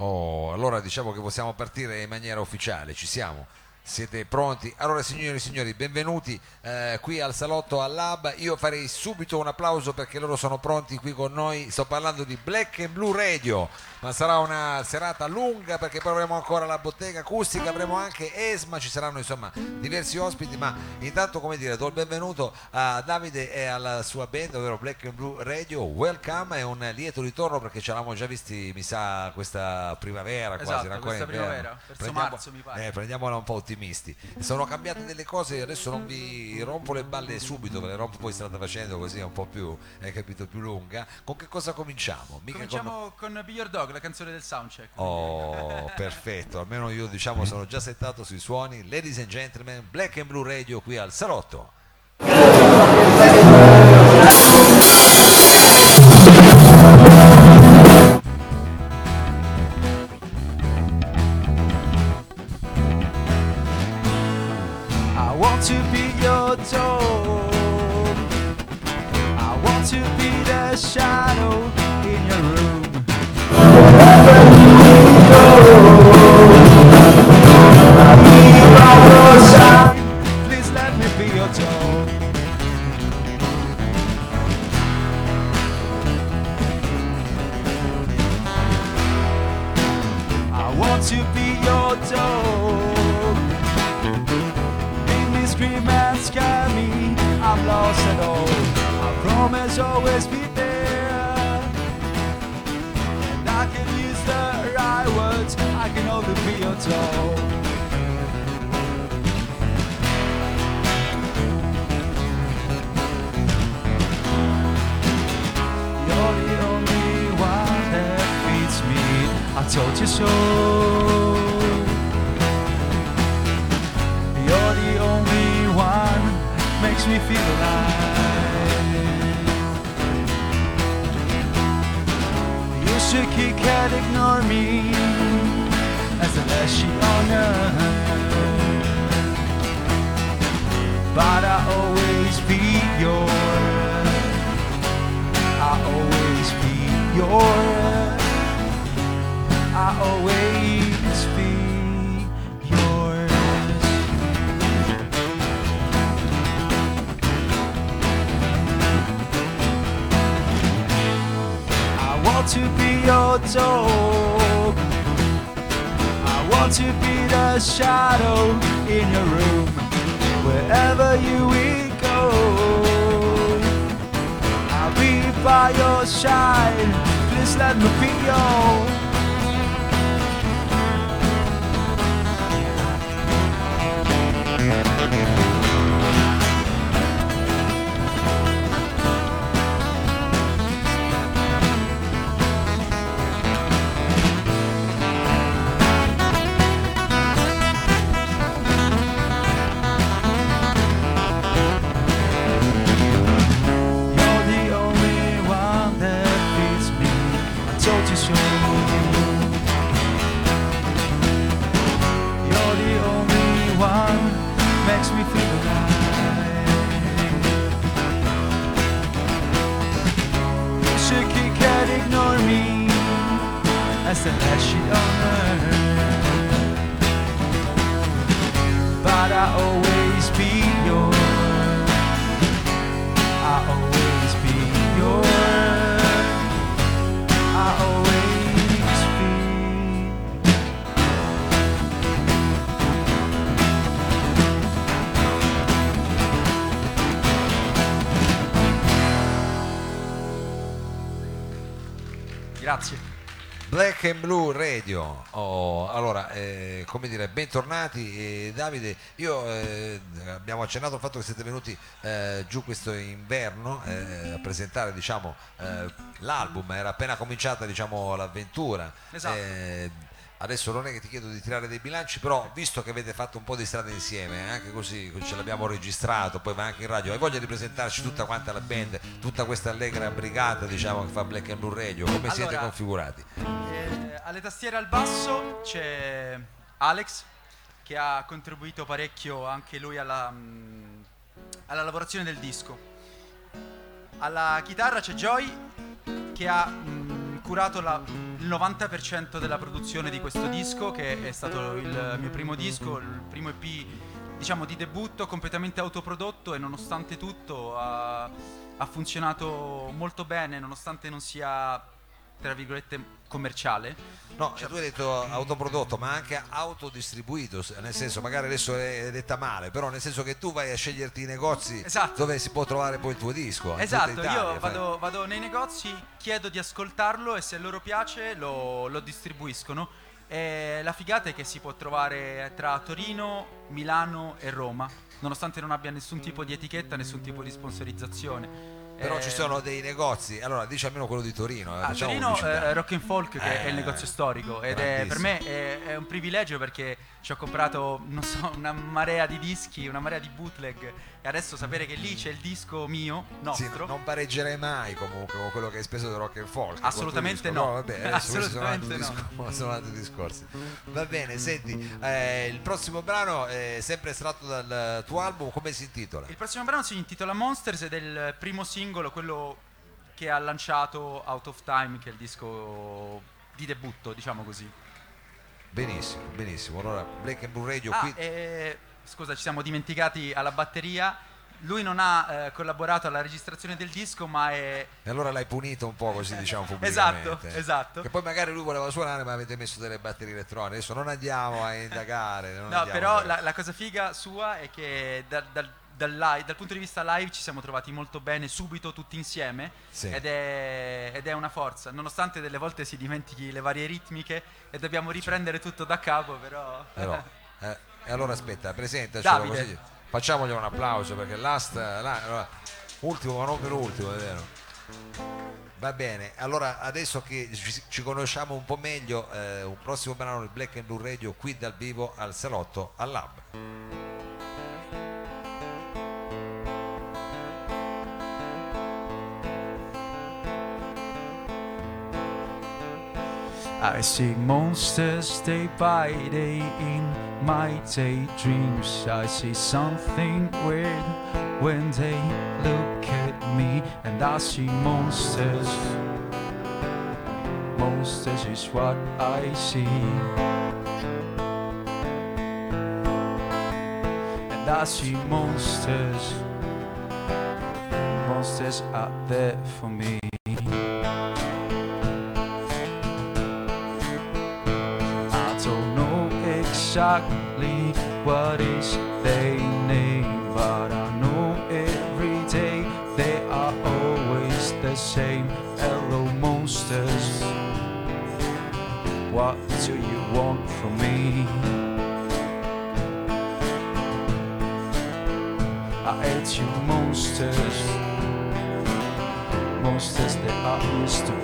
Oh, allora diciamo che possiamo partire in maniera ufficiale, ci siamo. Siete pronti? Allora signori e signori, benvenuti eh, qui al salotto al Lab. Io farei subito un applauso perché loro sono pronti qui con noi. Sto parlando di Black and Blue Radio, ma sarà una serata lunga perché poi avremo ancora la bottega acustica, avremo anche Esma, ci saranno insomma diversi ospiti, ma intanto come dire, do il benvenuto a Davide e alla sua band, ovvero Black and Blue Radio. Welcome, è un lieto ritorno perché ci eravamo già visti, mi sa, questa primavera, quasi Esatto, questa inverno. primavera, verso marzo, mi pare. eh, prendiamola un po' ottimisti. Sono cambiate delle cose, adesso non vi rompo le balle subito, ve le rompo poi strada facendo così è un po' più, hai capito, più lunga. Con che cosa cominciamo? Mica con- Cominciamo con Be Your Dog, la canzone del soundcheck. Oh, perfetto, almeno io diciamo sono già settato sui suoni. Ladies and gentlemen, Black and Blue Radio qui al salotto. Told you so. You're the only one makes me feel alive. You should kick and ignore me as a last sheet on. But I always be yours. I always be yours. Want to be the shadow in your room, wherever you will go. I'll be by your side. Please let me be your. I always oh, Black and Blue Radio. Oh, allora, eh, come dire, bentornati. Eh, Davide, io eh, abbiamo accennato al fatto che siete venuti eh, giù questo inverno eh, a presentare diciamo, eh, l'album, era appena cominciata diciamo, l'avventura. Esatto. Adesso non è che ti chiedo di tirare dei bilanci, però visto che avete fatto un po' di strada insieme, eh, anche così ce l'abbiamo registrato, poi va anche in radio, hai voglia di presentarci tutta quanta la band, tutta questa allegra brigata diciamo, che fa Black and Blue Radio, come siete Allora, configurati? Eh, alle tastiere al basso c'è Alex che ha contribuito parecchio anche lui alla, mm, alla lavorazione del disco. Alla chitarra c'è Joy che ha mm, curato la- il 90% della produzione di questo disco, che è stato il mio primo disco, il primo EP diciamo di debutto, completamente autoprodotto e nonostante tutto ha, ha funzionato molto bene, nonostante non sia tra virgolette commerciale. No, cioè, tu hai detto autoprodotto, ma anche autodistribuito, nel senso, magari adesso è detta male, però nel senso che tu vai a sceglierti i negozi Esatto. dove si può trovare poi il tuo disco. Esatto, Italia, io vado, vado nei negozi, chiedo di ascoltarlo e se a loro piace lo, lo distribuiscono. E la figata è che si può trovare tra Torino, Milano e Roma, nonostante non abbia nessun tipo di etichetta, nessun tipo di sponsorizzazione. Però Eh, ci sono dei negozi, allora dici almeno quello di Torino. eh, A facciamo Torino eh, Rock and Folk che è Eh, il negozio storico ed è, per me è, è un privilegio perché ci ho comprato non so, una marea di dischi, una marea di bootleg e adesso sapere che lì c'è il disco mio, Sì, nostro. non pareggerei mai comunque con quello che hai speso del rock and folk. Assolutamente disco. no. vabbè, questi sono altri, Assolutamente discor- sono altri discorsi. Va bene, senti, eh, il prossimo brano è sempre estratto dal tuo album, come si intitola? Il prossimo brano si intitola Monsters ed è il primo singolo, quello che ha lanciato Out of Time, che è il disco di debutto, diciamo così. Benissimo, benissimo. Allora, Black and Blue Radio Ah, qui. e, scusa, ci siamo dimenticati alla batteria. Lui non ha eh, collaborato alla registrazione del disco, ma è E allora l'hai punito un po' così, diciamo, pubblicamente. Esatto, esatto. Che poi magari lui voleva suonare, ma avete messo delle batterie elettroniche. Adesso non andiamo a indagare. non No, però la, la cosa figa sua è che dal, dal- dal live- dal punto di vista live ci siamo trovati molto bene subito tutti insieme Sì. ed, è, ed è una forza, nonostante delle volte si dimentichi le varie ritmiche e dobbiamo riprendere tutto da capo, però... Però, eh, e allora aspetta, presentacelo così. Facciamogli un applauso perché last, la- allora, ultimo ma non per ultimo, è vero. Va bene, allora adesso che ci, ci conosciamo un po' meglio, eh, un prossimo brano del Black and Blue Radio qui dal vivo al salotto al lab. I see monsters day by day in my daydreams. I see something weird when they look at me, and I see monsters. Monsters is what I see. And I see monsters. Monsters are there for me. Exactly what is their name, but I know every day they are always the same. Hello, monsters. What do you want from me? I hate you, monsters. Monsters that I used to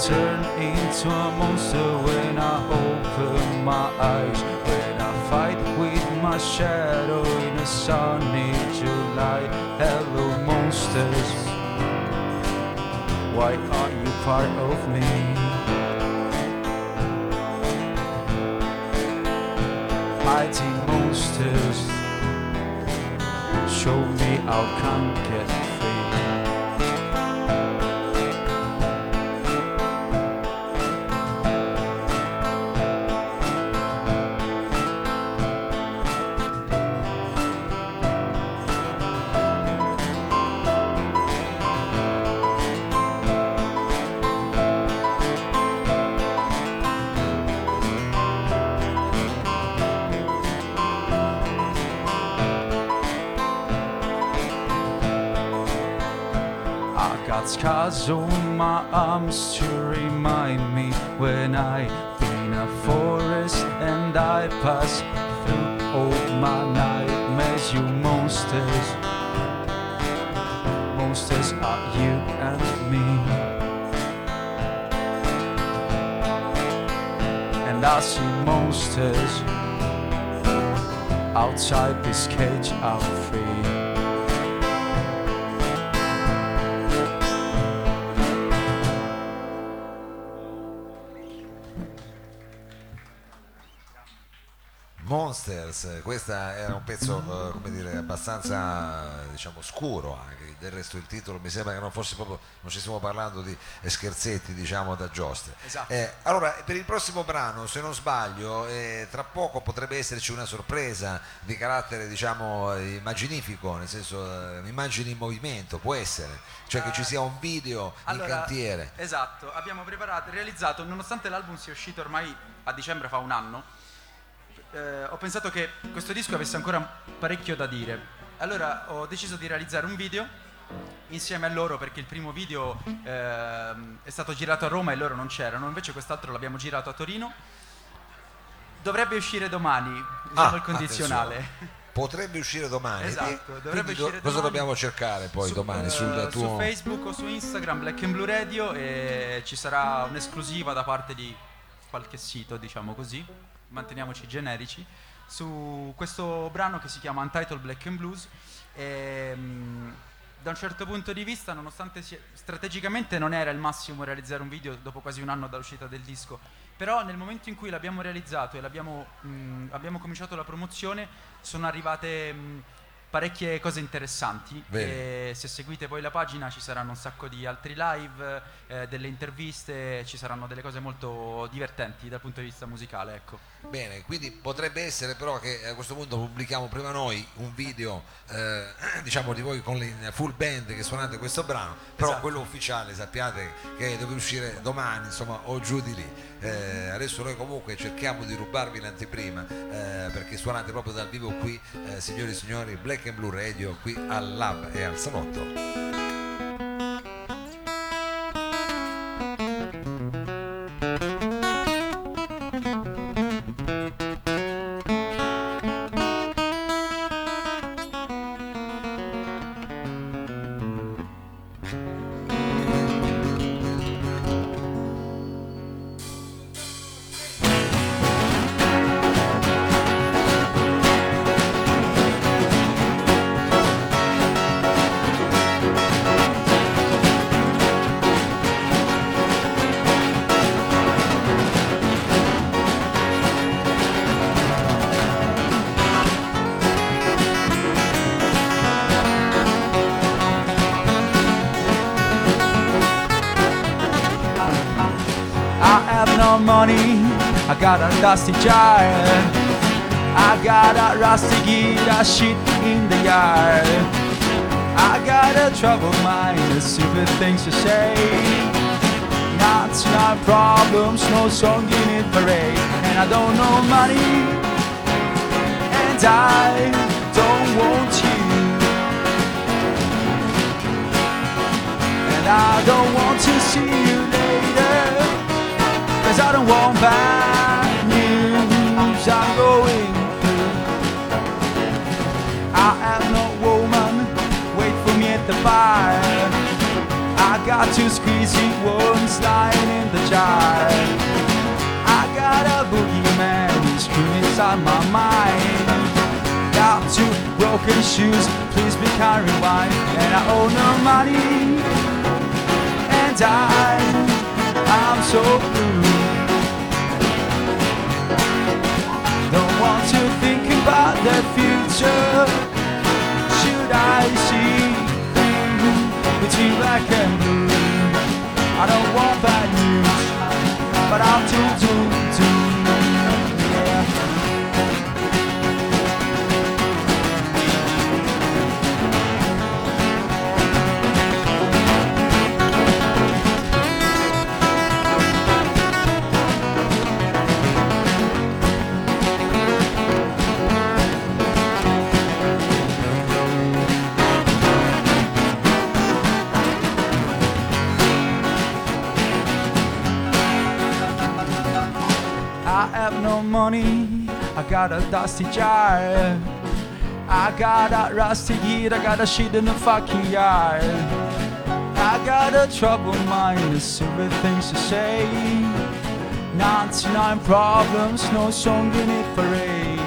turn into a monster when I open my eyes. When I fight with my shadow in a sunny July. Hello, monsters. Why are you part of me? Mighty monsters. Show me how can I got scars on my arms to remind me when I've been a forest and I pass through all my nightmares. You monsters, monsters are you and me. And I see monsters outside this cage. I'm free. Monsters, questa era un pezzo eh, come dire, abbastanza diciamo scuro anche, del resto il titolo mi sembra che non fosse proprio, non ci stiamo parlando di scherzetti diciamo da giostre. Esatto. Eh, allora per il prossimo brano se non sbaglio eh, tra poco potrebbe esserci una sorpresa di carattere diciamo immaginifico, nel senso eh, immagini in movimento, può essere, cioè che ci sia un video in cantiere. Esatto, abbiamo preparato, realizzato, nonostante l'album sia uscito ormai a dicembre fa un anno, eh, ho pensato che questo disco avesse ancora parecchio da dire. Allora ho deciso di realizzare un video insieme a loro perché il primo video ehm, è stato girato a Roma e loro non c'erano, invece quest'altro l'abbiamo girato a Torino. Dovrebbe uscire domani, usiamo Ah, il condizionale. Potrebbe uscire domani. Esatto, dovrebbe quindi uscire Cosa domani. dobbiamo cercare poi Su- domani eh, sul tuo... su Facebook o su Instagram Black and Blue Radio e ci sarà un'esclusiva da parte di qualche sito, diciamo così, manteniamoci generici, su questo brano che si chiama Untitled Black and Blues. E, mm, da un certo punto di vista, nonostante sia- strategicamente non era il massimo realizzare un video dopo quasi un anno dall'uscita del disco, però nel momento in cui l'abbiamo realizzato e l'abbiamo, mm, abbiamo cominciato la promozione, sono arrivate mm, parecchie cose interessanti. Se seguite poi la pagina ci saranno un sacco di altri live, eh, delle interviste, ci saranno delle cose molto divertenti dal punto di vista musicale, ecco. Bene, quindi potrebbe essere però che a questo punto pubblichiamo prima noi un video eh, diciamo di voi con la full band che suonate questo brano, però Esatto. quello ufficiale sappiate che deve uscire domani, insomma, o giù di lì. Eh, adesso noi comunque cerchiamo di rubarvi l'anteprima eh, perché suonate proprio dal vivo qui, eh, signori e signori, Black and Blue Radio qui al Lab e al Salotto. Dusty jar. I got a rusty guitar shit in the yard. I got a troubled mind, the stupid things to say. Not not problems, no song in it parade. And I don't know money, and I don't want you. And I don't want to see you later. Cause I don't want bad Got two squeezy ones lying in the jar. I got a boogeyman screwing inside my mind. Got two broken shoes, please be kind rewind. And I owe no money. And I, I'm so blue. Don't want to think about the future. Should I see between black and blue? I don't want bad news, but I'll do do got a dusty jar. I got a rusty heat, I got a shit in the fucking yard. I got a troubled mind, there's stupid things to say. 99 problems, no song in it for parade.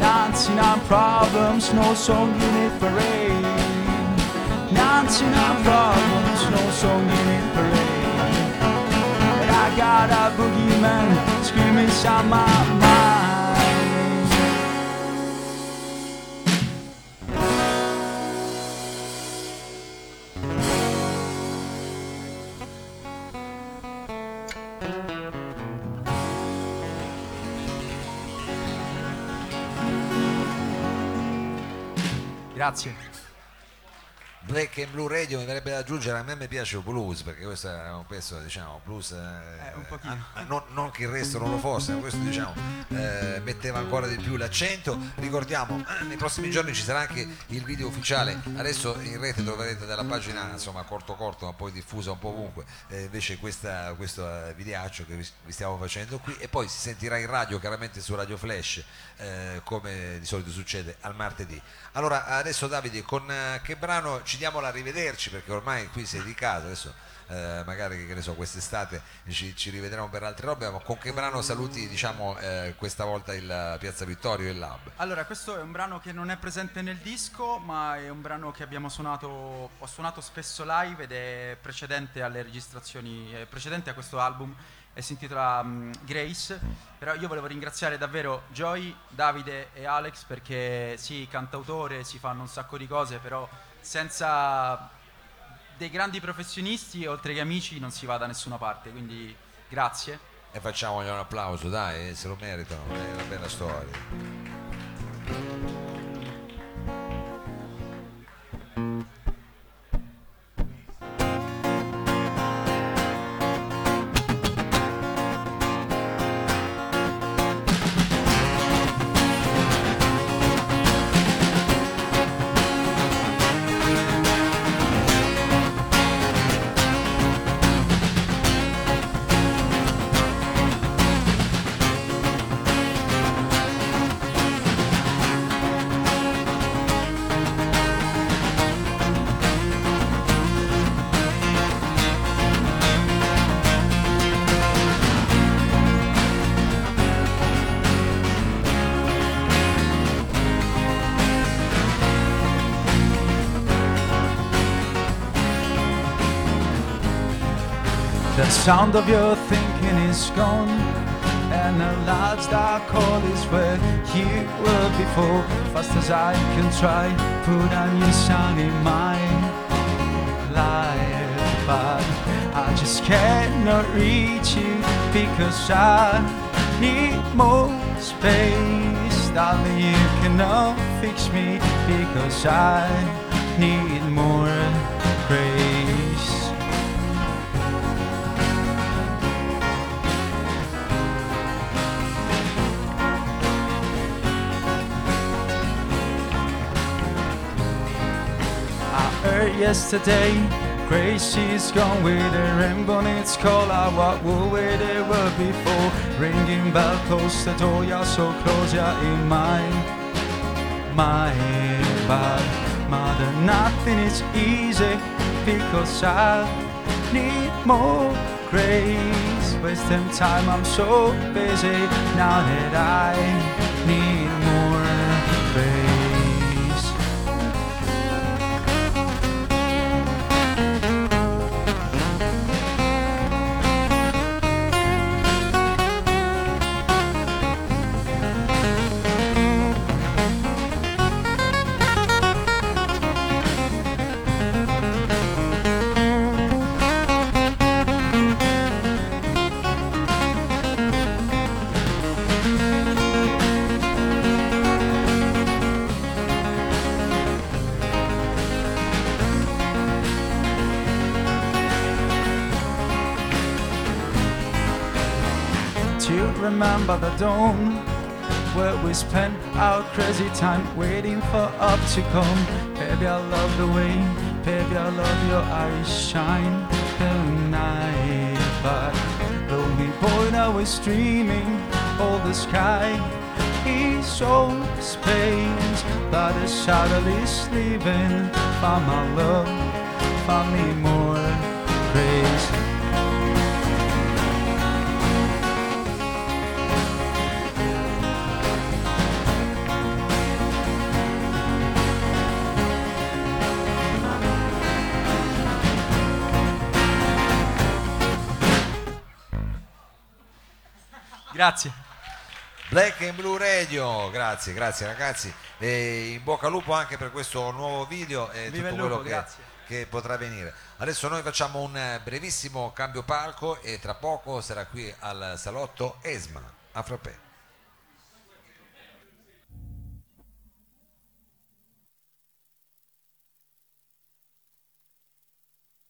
99 problems, no song in it for parade. 99 problems, no song in it parade. But I got a boogeyman screaming inside my mind. Grazie. Black and Blue Radio mi verrebbe da aggiungere a me mi piace il blues perché questo è un pezzo diciamo blues eh, Eh, pochino. ah, non, non che il resto non lo fosse ma questo diciamo eh, metteva ancora di più l'accento. Ricordiamo eh, nei prossimi giorni ci sarà anche il video ufficiale. Adesso in rete troverete dalla pagina insomma corto corto ma poi diffusa un po' ovunque. Eh, invece questa, questo eh, videaccio che vi, stiamo facendo qui. E poi si sentirà in radio chiaramente su Radio Flash come di solito succede al martedì. Allora adesso Davide con che brano ci diamo la rivederci perché ormai qui sei di casa adesso eh, magari che ne so quest'estate ci, ci rivedremo per altre robe ma con che brano saluti diciamo eh, questa volta il Piazza Vittorio e il Lab Allora, questo è un brano che non è presente nel disco, ma è un brano che abbiamo suonato, ho suonato spesso live ed è precedente alle registrazioni, è precedente a questo album e si intitola mm, Grace. Però io volevo ringraziare davvero Joy, Davide e Alex perché sì, cantautore, si fanno un sacco di cose, però senza dei grandi professionisti, oltre che amici, non si va da nessuna parte. Quindi grazie. e facciamogli un applauso dai eh, se lo meritano è una bella storia sound of your thinking is gone, and the large dark hole is where you were before. Fast as I can try, put a new sound in my life, but I just cannot reach you because I need more space. Darling, you cannot fix me because I need more yesterday. Grace is gone with a rainbow in its collar What would they were before. Ringing bell close the door You're so close, you're in my mind But mother, nothing is easy Because I need more grace. Wasting time, I'm so busy Now that I need more grace Remember the dawn where we spent our crazy time waiting for up to come? Baby, I love the way, baby, I love your eyes shine the night. But lonely boy now is dreaming, all the sky is so space. But the shadow is leaving, found my love, found me more grace. Grazie. Black and Blue Radio, grazie, grazie ragazzi. E in bocca al lupo anche per questo nuovo video e Viva tutto quello lupo, che, che potrà venire. Adesso noi facciamo un brevissimo cambio palco e tra poco sarà qui al salotto Esma a Frappè.